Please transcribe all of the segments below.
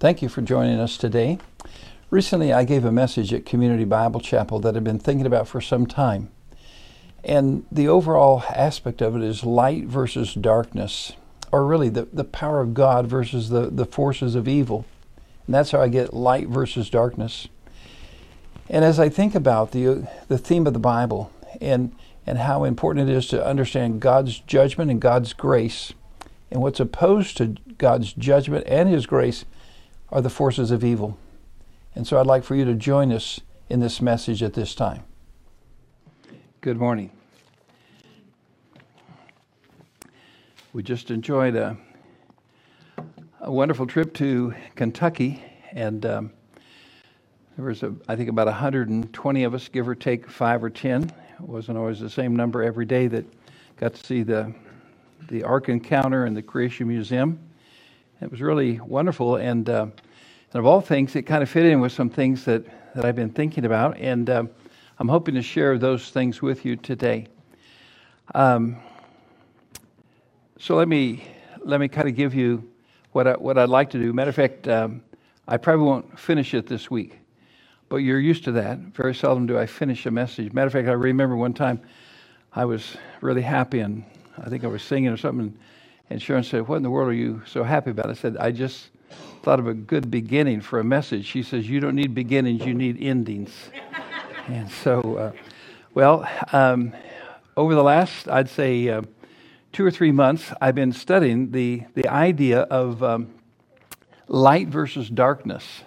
Thank you for joining us today. Recently, I gave a message at Community Bible Chapel that I've been thinking about for some time. And the overall aspect of it is light versus darkness, or really the, the power of God versus the, the forces of evil. And that's how I get light versus darkness. And as I think about the, the theme of the Bible and, and how important it is to understand God's judgment and God's grace, and what's opposed to God's judgment and His grace are the forces of evil. And so I'd like for you to join us in this message at this time. Good morning. We just enjoyed a, a wonderful trip to Kentucky, and um, there was, a, I think, about 120 of us, give or take five or ten. It wasn't always the same number every day that got to see the the Ark Encounter and the Creation Museum. It was really wonderful, and, uh, and of all things, it kind of fit in with some things that, that I've been thinking about, and uh, I'm hoping to share those things with you today. Um, so let me let me kind of give you what I, what I'd like to do. Matter of fact, um, I probably won't finish it this week, but you're used to that. Very seldom do I finish a message. Matter of fact, I remember one time I was really happy and I think I was singing or something, and Sharon said, What in the world are you so happy about? I said, I just thought of a good beginning for a message. She says, You don't need beginnings, you need endings. and so, uh, well, um, over the last, I'd say, uh, two or three months, I've been studying the, the idea of um, light versus darkness.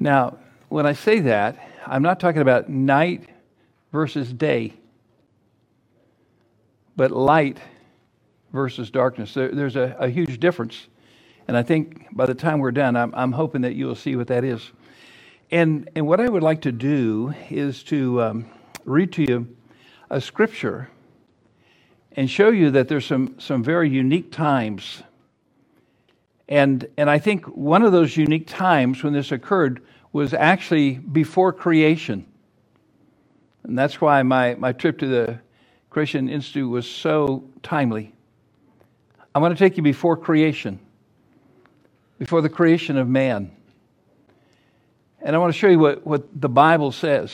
Now, when I say that, I'm not talking about night versus day but light versus darkness. There, there's a, a, huge difference. And I think by the time we're done, I'm, I'm, hoping that you'll see what that is. And, and what I would like to do is to um, read to you a scripture and show you that there's some, some very unique times. And, and I think one of those unique times when this occurred was actually before creation. And that's why my, my trip to the Creation Institute was so timely. I want to take you before creation, before the creation of man. And I want to show you what, what the Bible says.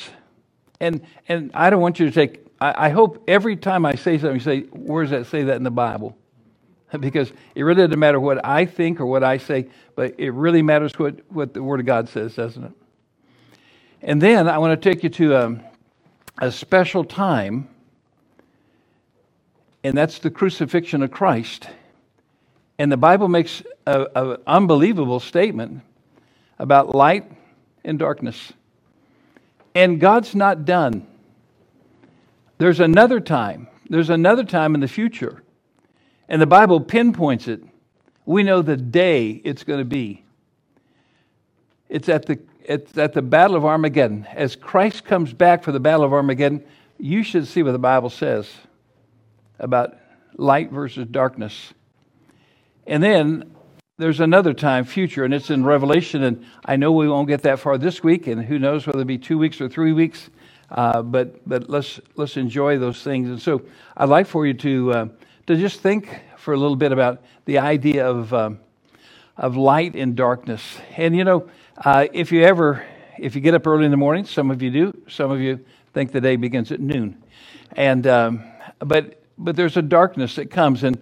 And, and I don't want you to take, I, I hope every time I say something, you say, where does that say that in the Bible? Because it really doesn't matter what I think or what I say, but it really matters what, what the Word of God says, doesn't it? And then I want to take you to a, um, a special time and that's the crucifixion of Christ. And the Bible makes an unbelievable statement about light and darkness. And God's not done. There's another time. There's another time in the future. And the Bible pinpoints it. We know the day it's going to be. It's at the it's at the battle of Armageddon. As Christ comes back for the battle of Armageddon, you should see what the Bible says about light versus darkness. And then there's another time, future, and it's in Revelation. And I know we won't get that far this week, and who knows whether it be two weeks or three weeks. Uh, but but let's let's enjoy those things. And so I'd like for you to uh, to just think for a little bit about the idea of um, of light and darkness. And you know, uh, if you ever if you get up early in the morning, some of you do. Some of you think the day begins at noon. And um, but but there's a darkness that comes and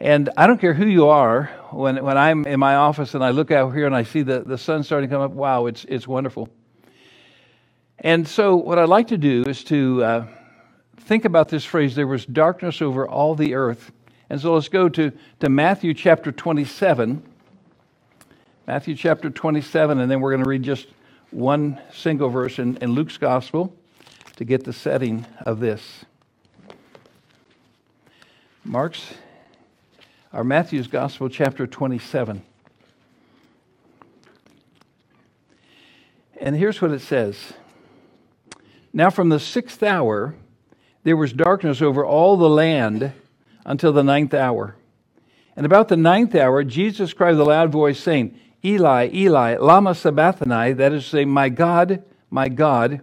and I don't care who you are when when I'm in my office and I look out here and I see the, the sun starting to come up, wow, it's it's wonderful. And so what I'd like to do is to uh, think about this phrase, there was darkness over all the earth. And so let's go to, to Matthew chapter 27. Matthew chapter 27, and then we're going to read just one single verse in, in Luke's gospel to get the setting of this. Mark's or Matthew's Gospel, chapter 27. And here's what it says Now, from the sixth hour, there was darkness over all the land until the ninth hour. And about the ninth hour, Jesus cried with a loud voice, saying, Eli, Eli, Lama Sabachthani, that is to say, My God, my God,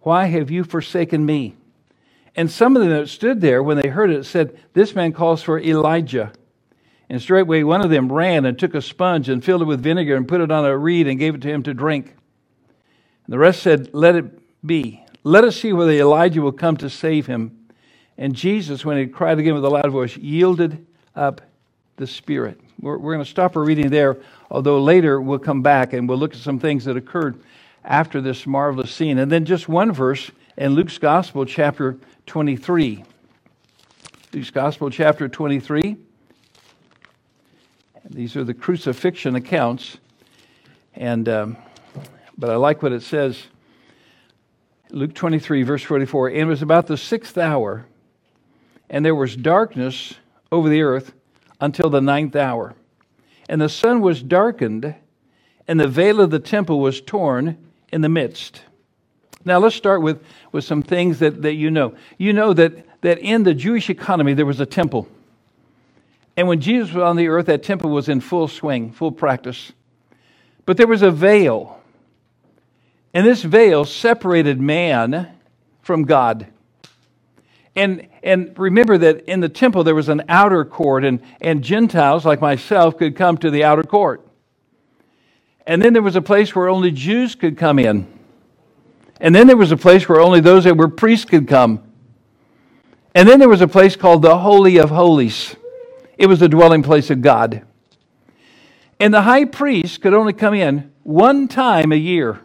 why have you forsaken me? And some of them that stood there, when they heard it, said, This man calls for Elijah. And straightway one of them ran and took a sponge and filled it with vinegar and put it on a reed and gave it to him to drink. And the rest said, Let it be. Let us see whether Elijah will come to save him. And Jesus, when he cried again with a loud voice, yielded up the Spirit. We're, we're going to stop our reading there, although later we'll come back and we'll look at some things that occurred after this marvelous scene. And then just one verse in Luke's Gospel, chapter 23. Luke's Gospel, chapter 23. These are the crucifixion accounts. And, um, but I like what it says. Luke 23, verse 44. And it was about the sixth hour, and there was darkness over the earth until the ninth hour. And the sun was darkened, and the veil of the temple was torn in the midst. Now let's start with, with some things that, that you know. You know that, that in the Jewish economy there was a temple. And when Jesus was on the earth, that temple was in full swing, full practice. But there was a veil. And this veil separated man from God. And, and remember that in the temple there was an outer court, and, and Gentiles like myself could come to the outer court. And then there was a place where only Jews could come in. And then there was a place where only those that were priests could come. And then there was a place called the Holy of Holies. It was the dwelling place of God. And the high priest could only come in one time a year.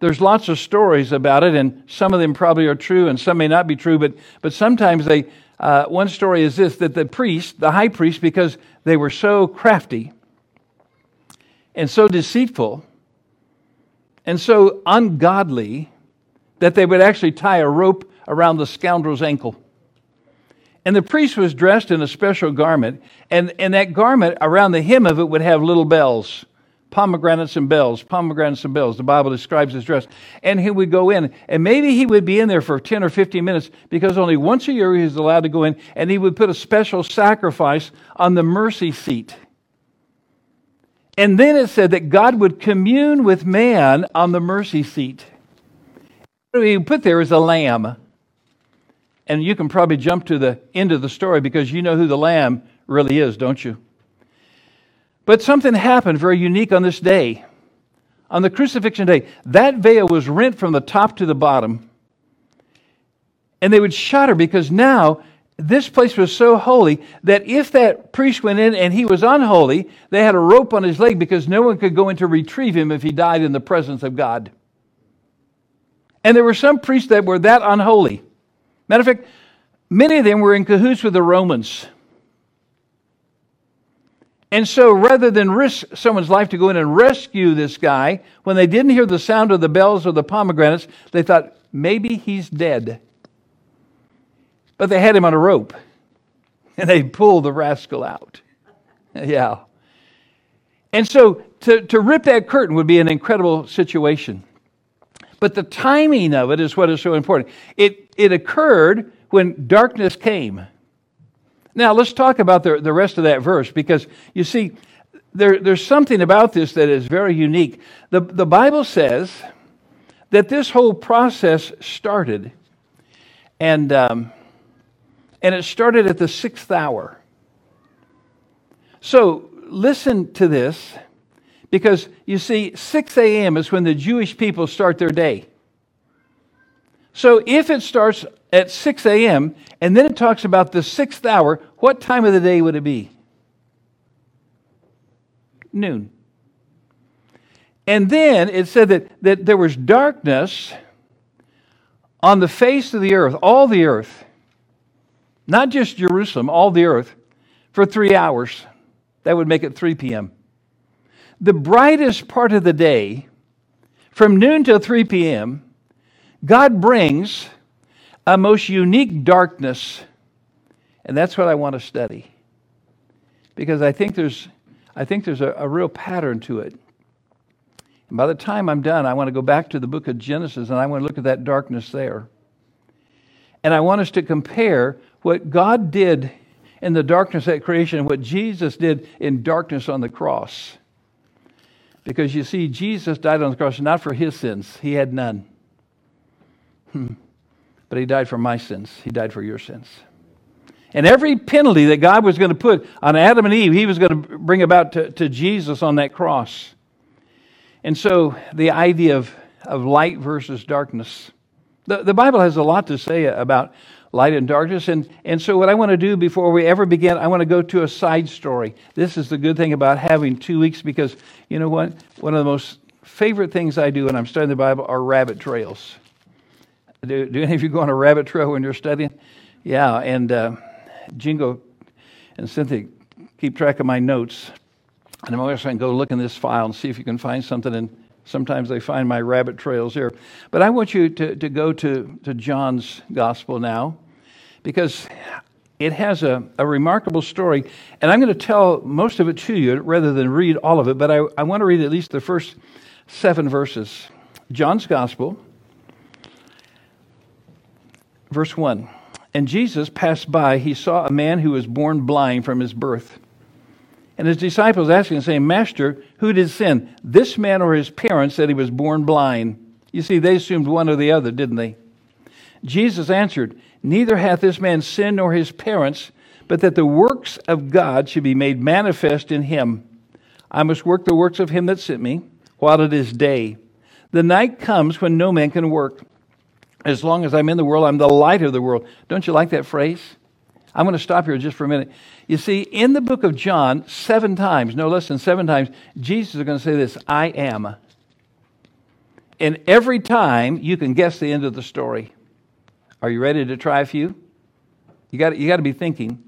There's lots of stories about it, and some of them probably are true, and some may not be true. But but sometimes they. Uh, one story is this: that the priest, the high priest, because they were so crafty and so deceitful and so ungodly, that they would actually tie a rope around the scoundrel's ankle. And the priest was dressed in a special garment, and, and that garment, around the hem of it, would have little bells pomegranates and bells, pomegranates and bells. The Bible describes his dress. And he would go in, and maybe he would be in there for 10 or 15 minutes because only once a year he was allowed to go in, and he would put a special sacrifice on the mercy seat. And then it said that God would commune with man on the mercy seat. What he put there is a lamb. And you can probably jump to the end of the story because you know who the lamb really is, don't you? But something happened very unique on this day. On the crucifixion day, that veil was rent from the top to the bottom. And they would shudder because now this place was so holy that if that priest went in and he was unholy, they had a rope on his leg because no one could go in to retrieve him if he died in the presence of God. And there were some priests that were that unholy. Matter of fact, many of them were in cahoots with the Romans. And so rather than risk someone's life to go in and rescue this guy, when they didn't hear the sound of the bells or the pomegranates, they thought, maybe he's dead. But they had him on a rope and they pulled the rascal out. yeah. And so to, to rip that curtain would be an incredible situation. But the timing of it is what is so important. It, it occurred when darkness came. Now, let's talk about the, the rest of that verse because you see, there, there's something about this that is very unique. The, the Bible says that this whole process started, and, um, and it started at the sixth hour. So, listen to this because you see, 6 a.m. is when the Jewish people start their day. So if it starts at 6 a.m. and then it talks about the sixth hour, what time of the day would it be? Noon. And then it said that, that there was darkness on the face of the earth, all the earth, not just Jerusalem, all the earth, for three hours. That would make it 3 p.m. The brightest part of the day, from noon till 3 p.m., God brings a most unique darkness, and that's what I want to study. Because I think there's, I think there's a, a real pattern to it. And by the time I'm done, I want to go back to the book of Genesis and I want to look at that darkness there. And I want us to compare what God did in the darkness at creation and what Jesus did in darkness on the cross. Because you see, Jesus died on the cross not for his sins, he had none. Hmm. But he died for my sins, he died for your sins. And every penalty that God was going to put on Adam and Eve, he was going to bring about to, to Jesus on that cross. And so the idea of, of light versus darkness. The, the Bible has a lot to say about light and darkness. And, and so, what I want to do before we ever begin, I want to go to a side story. This is the good thing about having two weeks because, you know what? One of the most favorite things I do when I'm studying the Bible are rabbit trails. Do, do any of you go on a rabbit trail when you're studying? Yeah, and uh, Jingo and Cynthia keep track of my notes. And I'm always trying to go look in this file and see if you can find something. And sometimes they find my rabbit trails here. But I want you to, to go to, to John's gospel now because it has a, a remarkable story. And I'm going to tell most of it to you rather than read all of it. But I, I want to read at least the first seven verses. John's gospel, verse 1. And Jesus passed by, he saw a man who was born blind from his birth. And his disciples asked him, saying, Master, who did sin, this man or his parents, that he was born blind? You see, they assumed one or the other, didn't they? Jesus answered, Neither hath this man sinned nor his parents, but that the works of God should be made manifest in him. I must work the works of him that sent me while it is day. The night comes when no man can work. As long as I'm in the world, I'm the light of the world. Don't you like that phrase? I'm going to stop here just for a minute. You see, in the book of John, seven times, no less than seven times, Jesus is going to say this I am. And every time you can guess the end of the story. Are you ready to try a few? You got, you to be thinking.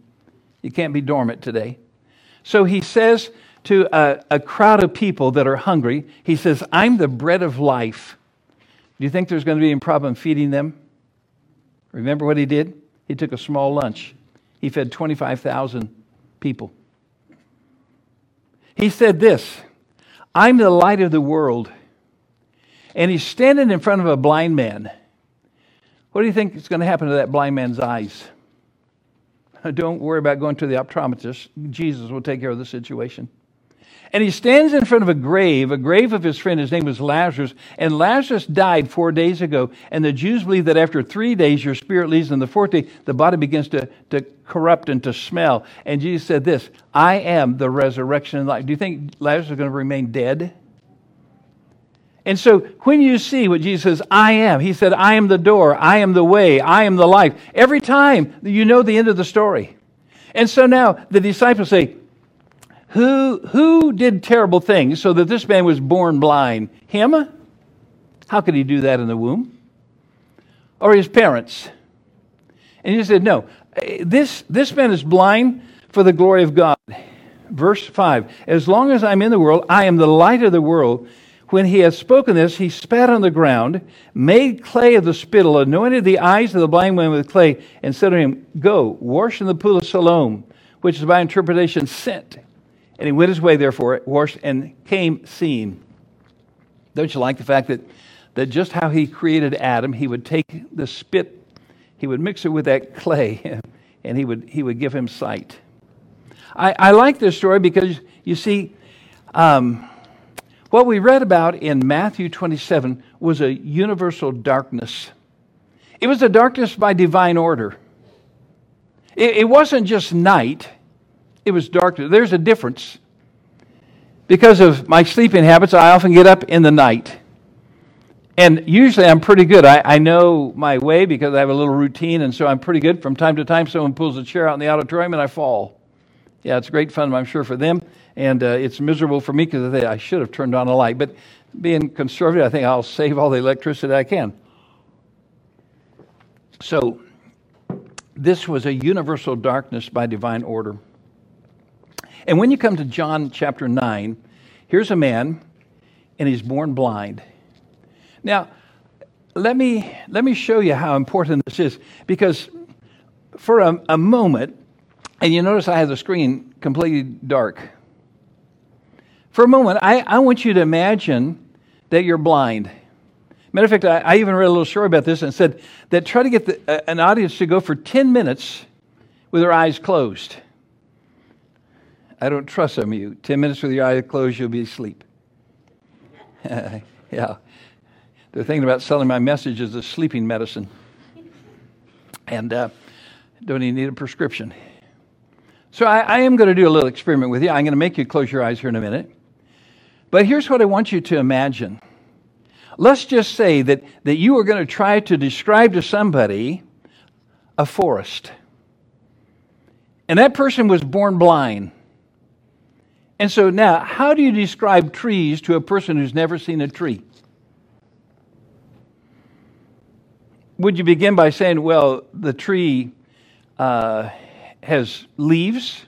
You can't be dormant today. So he says to a, a crowd of people that are hungry, he says, I'm the bread of life. Do you think there's going to be any problem feeding them? Remember what he did? He took a small lunch. He fed 25,000 people. He said this I'm the light of the world. And he's standing in front of a blind man. What do you think is going to happen to that blind man's eyes? Don't worry about going to the optometrist. Jesus will take care of the situation. And he stands in front of a grave, a grave of his friend. His name was Lazarus. And Lazarus died four days ago. And the Jews believe that after three days, your spirit leaves. And the fourth day, the body begins to, to corrupt and to smell. And Jesus said this I am the resurrection and life. Do you think Lazarus is going to remain dead? And so when you see what Jesus says, I am, he said, I am the door, I am the way, I am the life. Every time you know the end of the story. And so now the disciples say, who, who did terrible things so that this man was born blind? Him? How could he do that in the womb? Or his parents? And he said, No, this, this man is blind for the glory of God. Verse 5 As long as I'm in the world, I am the light of the world. When he had spoken this, he spat on the ground, made clay of the spittle, anointed the eyes of the blind man with clay, and said to him, Go, wash in the pool of Siloam, which is by interpretation sent. And he went his way, therefore, washed, and came seeing. Don't you like the fact that, that just how he created Adam, he would take the spit, he would mix it with that clay, and he would, he would give him sight. I, I like this story because, you see, um, what we read about in Matthew 27 was a universal darkness. It was a darkness by divine order. It, it wasn't just night, it was darkness. There's a difference. Because of my sleeping habits, I often get up in the night. And usually I'm pretty good. I, I know my way because I have a little routine, and so I'm pretty good. From time to time, someone pulls a chair out in the auditorium and I fall. Yeah, it's great fun, I'm sure, for them. And uh, it's miserable for me because I, should have turned on a light. But being conservative, I think I'll save all the electricity I can. So, this was a universal darkness by divine order. And when you come to John chapter 9, here's a man, and he's born blind. Now, let me, let me show you how important this is, because for a, a moment, and you notice I have the screen completely dark. For a moment, I, I want you to imagine that you're blind. Matter of fact, I, I even read a little story about this and said that try to get the, uh, an audience to go for 10 minutes with their eyes closed. I don't trust some of you. 10 minutes with your eyes closed, you'll be asleep. yeah. They're thinking about selling my message as a sleeping medicine. And uh, Don't even need a prescription. So I, I am going to do a little experiment with you. I'm going to make you close your eyes here in a minute. But here's what I want you to imagine. Let's just say that, that you are going to try to describe to somebody a forest. And that person was born blind. And so now, how do you describe trees to a person who's never seen a tree? Would you begin by saying, well, the tree uh, has leaves?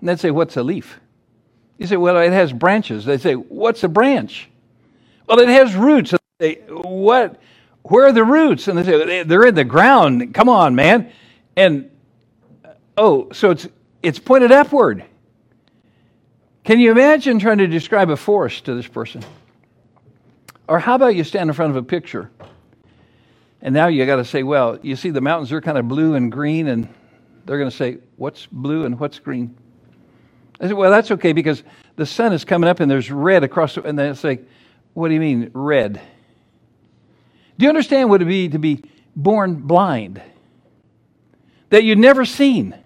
And they'd say, what's a leaf? You say, well, it has branches. They say, what's a branch? Well, it has roots. And they what? Where are the roots? And they say, they're in the ground. Come on, man. And, uh, oh, so it's, it's pointed upward. Can you imagine trying to describe a forest to this person? Or how about you stand in front of a picture? And now you got to say, well, you see the mountains are kind of blue and green, and they're going to say, what's blue and what's green? I said, well, that's okay because the sun is coming up and there's red across, the, and they say, what do you mean, red? Do you understand what it would be to be born blind? That you'd never seen.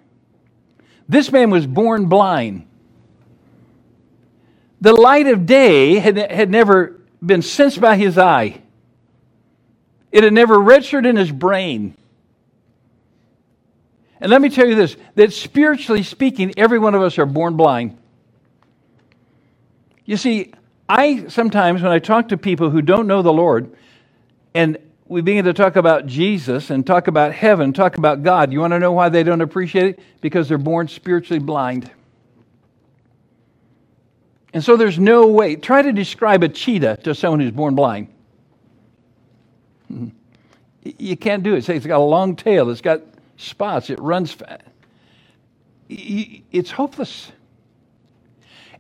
This man was born blind the light of day had, had never been sensed by his eye, it had never registered in his brain. And let me tell you this that spiritually speaking, every one of us are born blind. You see, I sometimes, when I talk to people who don't know the Lord, and we begin to talk about Jesus and talk about heaven, talk about God, you want to know why they don't appreciate it? Because they're born spiritually blind. And so there's no way. Try to describe a cheetah to someone who's born blind. Mm-hmm. You can't do it. Say it's got a long tail, it's got spots, it runs fast. It's hopeless.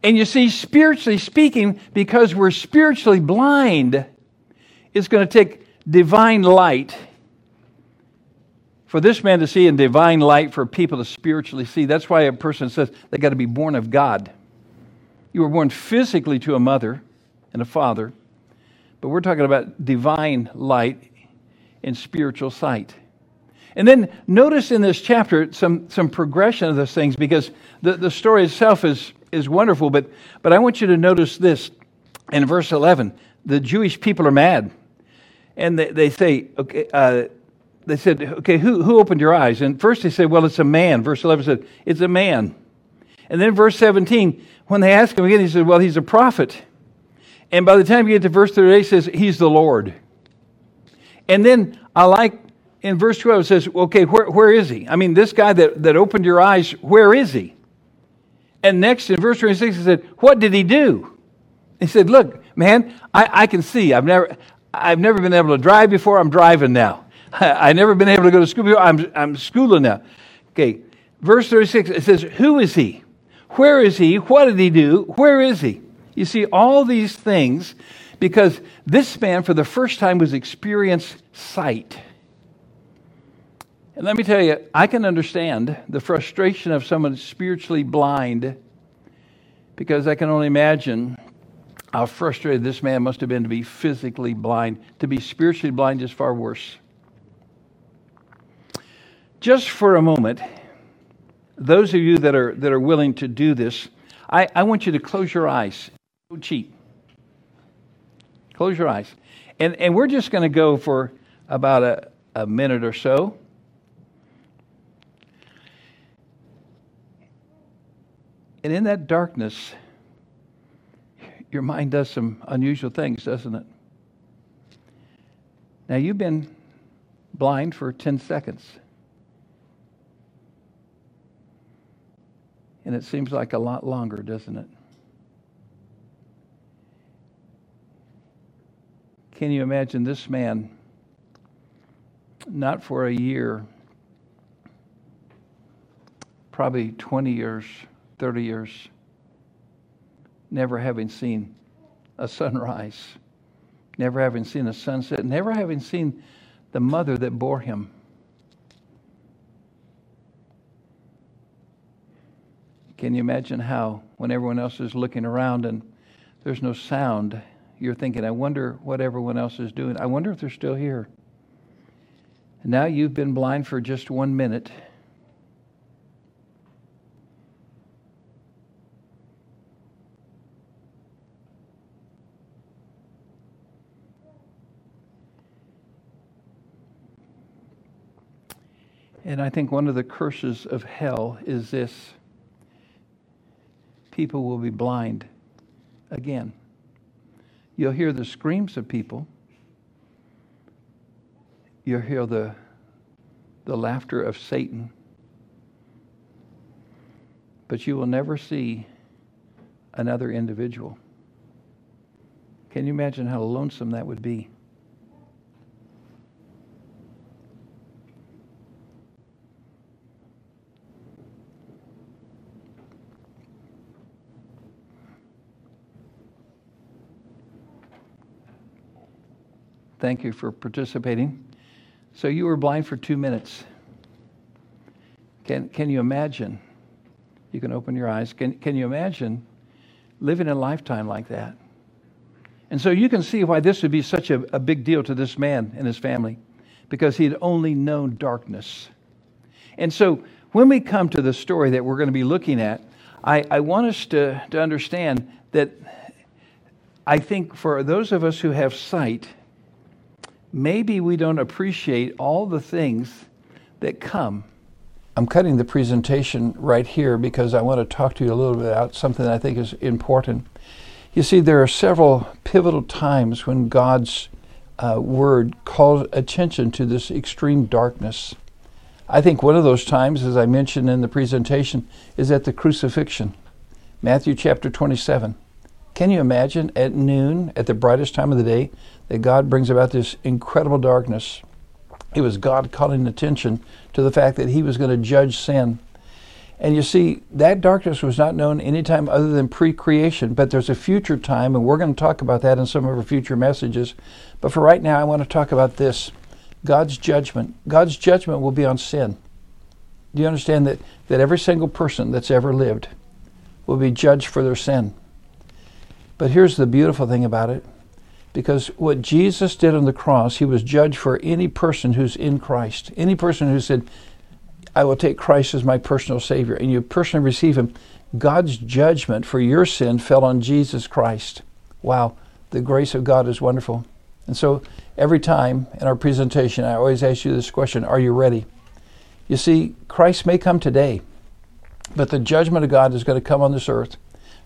And you see, spiritually speaking, because we're spiritually blind, it's going to take divine light for this man to see and divine light for people to spiritually see. That's why a person says they got to be born of God. You were born physically to a mother and a father, but we're talking about divine light and spiritual sight. And then notice in this chapter some, some progression of those things because the, the story itself is, is wonderful, but, but I want you to notice this in verse 11. The Jewish people are mad. And they, they say, okay, uh, they said, okay, who, who opened your eyes? And first they said, well, it's a man. Verse 11 said, it's a man. And then verse 17, when they ask him again, he said, Well, he's a prophet. And by the time you get to verse 38, he says, He's the Lord. And then I like in verse 12, it says, Okay, where, where is he? I mean, this guy that, that opened your eyes, where is he? And next in verse 26, he said, What did he do? He said, Look, man, I, I can see. I've never, I've never been able to drive before. I'm driving now. I, have never been able to go to school before. I'm, I'm schooling now. Okay, verse 36, it says, Who is he? Where is he? What did he do? Where is he? You see, all these things because this man, for the first time, was experienced sight. And let me tell you, I can understand the frustration of someone spiritually blind because I can only imagine how frustrated this man must have been to be physically blind. To be spiritually blind is far worse. Just for a moment, those of you that are, that are willing to do this, I, I want you to close your eyes. Don't cheat. Close your eyes. And, and we're just going to go for about a, a minute or so. And in that darkness, your mind does some unusual things, doesn't it? Now, you've been blind for 10 seconds. And it seems like a lot longer, doesn't it? Can you imagine this man, not for a year, probably 20 years, 30 years, never having seen a sunrise, never having seen a sunset, never having seen the mother that bore him? Can you imagine how, when everyone else is looking around and there's no sound, you're thinking, I wonder what everyone else is doing. I wonder if they're still here. Now you've been blind for just one minute. And I think one of the curses of hell is this people will be blind again. You'll hear the screams of people, you'll hear the, the laughter of Satan, but you will never see another individual. Can you imagine how lonesome that would be? Thank you for participating. So you were blind for two minutes. Can, can you imagine? You can open your eyes. Can, can you imagine living a lifetime like that? And so you can see why this would be such a, a big deal to this man and his family, because he had only known darkness. And so when we come to the story that we're going to be looking at, I, I want us to, to understand that I think for those of us who have sight, maybe we don't appreciate all the things that come. I'm cutting the presentation right here because I want to talk to you a little bit about something I think is important. You see, there are several pivotal times when God's uh, word calls attention to this extreme darkness. I think one of those times, as I mentioned in the presentation, is at the crucifixion. Matthew chapter 27. Can you imagine at noon, at the brightest time of the day, that God brings about this incredible darkness? It was God calling attention to the fact that He was going to judge sin. And you see, that darkness was not known any time other than pre creation, but there's a future time, and we're going to talk about that in some of our future messages. But for right now, I want to talk about this God's judgment. God's judgment will be on sin. Do you understand that, that every single person that's ever lived will be judged for their sin? But here's the beautiful thing about it because what Jesus did on the cross, he was judged for any person who's in Christ. Any person who said, I will take Christ as my personal Savior, and you personally receive him. God's judgment for your sin fell on Jesus Christ. Wow, the grace of God is wonderful. And so every time in our presentation, I always ask you this question Are you ready? You see, Christ may come today, but the judgment of God is going to come on this earth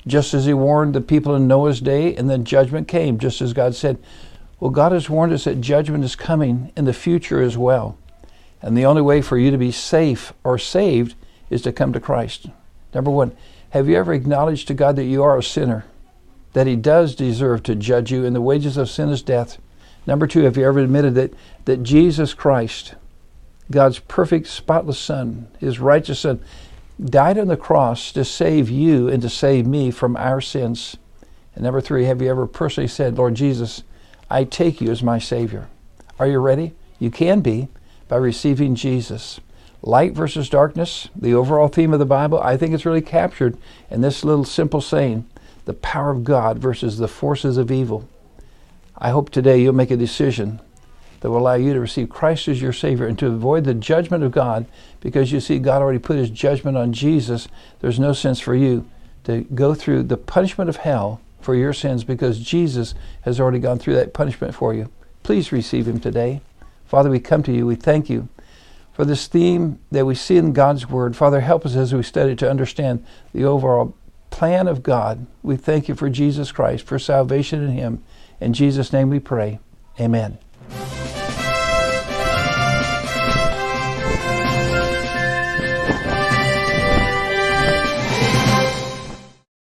just as he warned the people in Noah's day, and then judgment came, just as God said. Well, God has warned us that judgment is coming in the future as well. And the only way for you to be safe or saved is to come to Christ. Number one, have you ever acknowledged to God that you are a sinner, that He does deserve to judge you, and the wages of sin is death? Number two, have you ever admitted that, that Jesus Christ, God's perfect, spotless Son, His righteous Son, died on the cross to save you and to save me from our sins. And number three, have you ever personally said, Lord Jesus, I take you as my Savior? Are you ready? You can be by receiving Jesus. Light versus darkness, the overall theme of the Bible, I think it's really captured in this little simple saying the power of God versus the forces of evil. I hope today you'll make a decision that will allow you to receive Christ as your Savior and to avoid the judgment of God because you see, God already put His judgment on Jesus. There's no sense for you to go through the punishment of hell for your sins because Jesus has already gone through that punishment for you. Please receive Him today. Father, we come to you. We thank you for this theme that we see in God's Word. Father, help us as we study to understand the overall plan of God. We thank you for Jesus Christ, for salvation in Him. In Jesus' name we pray. Amen.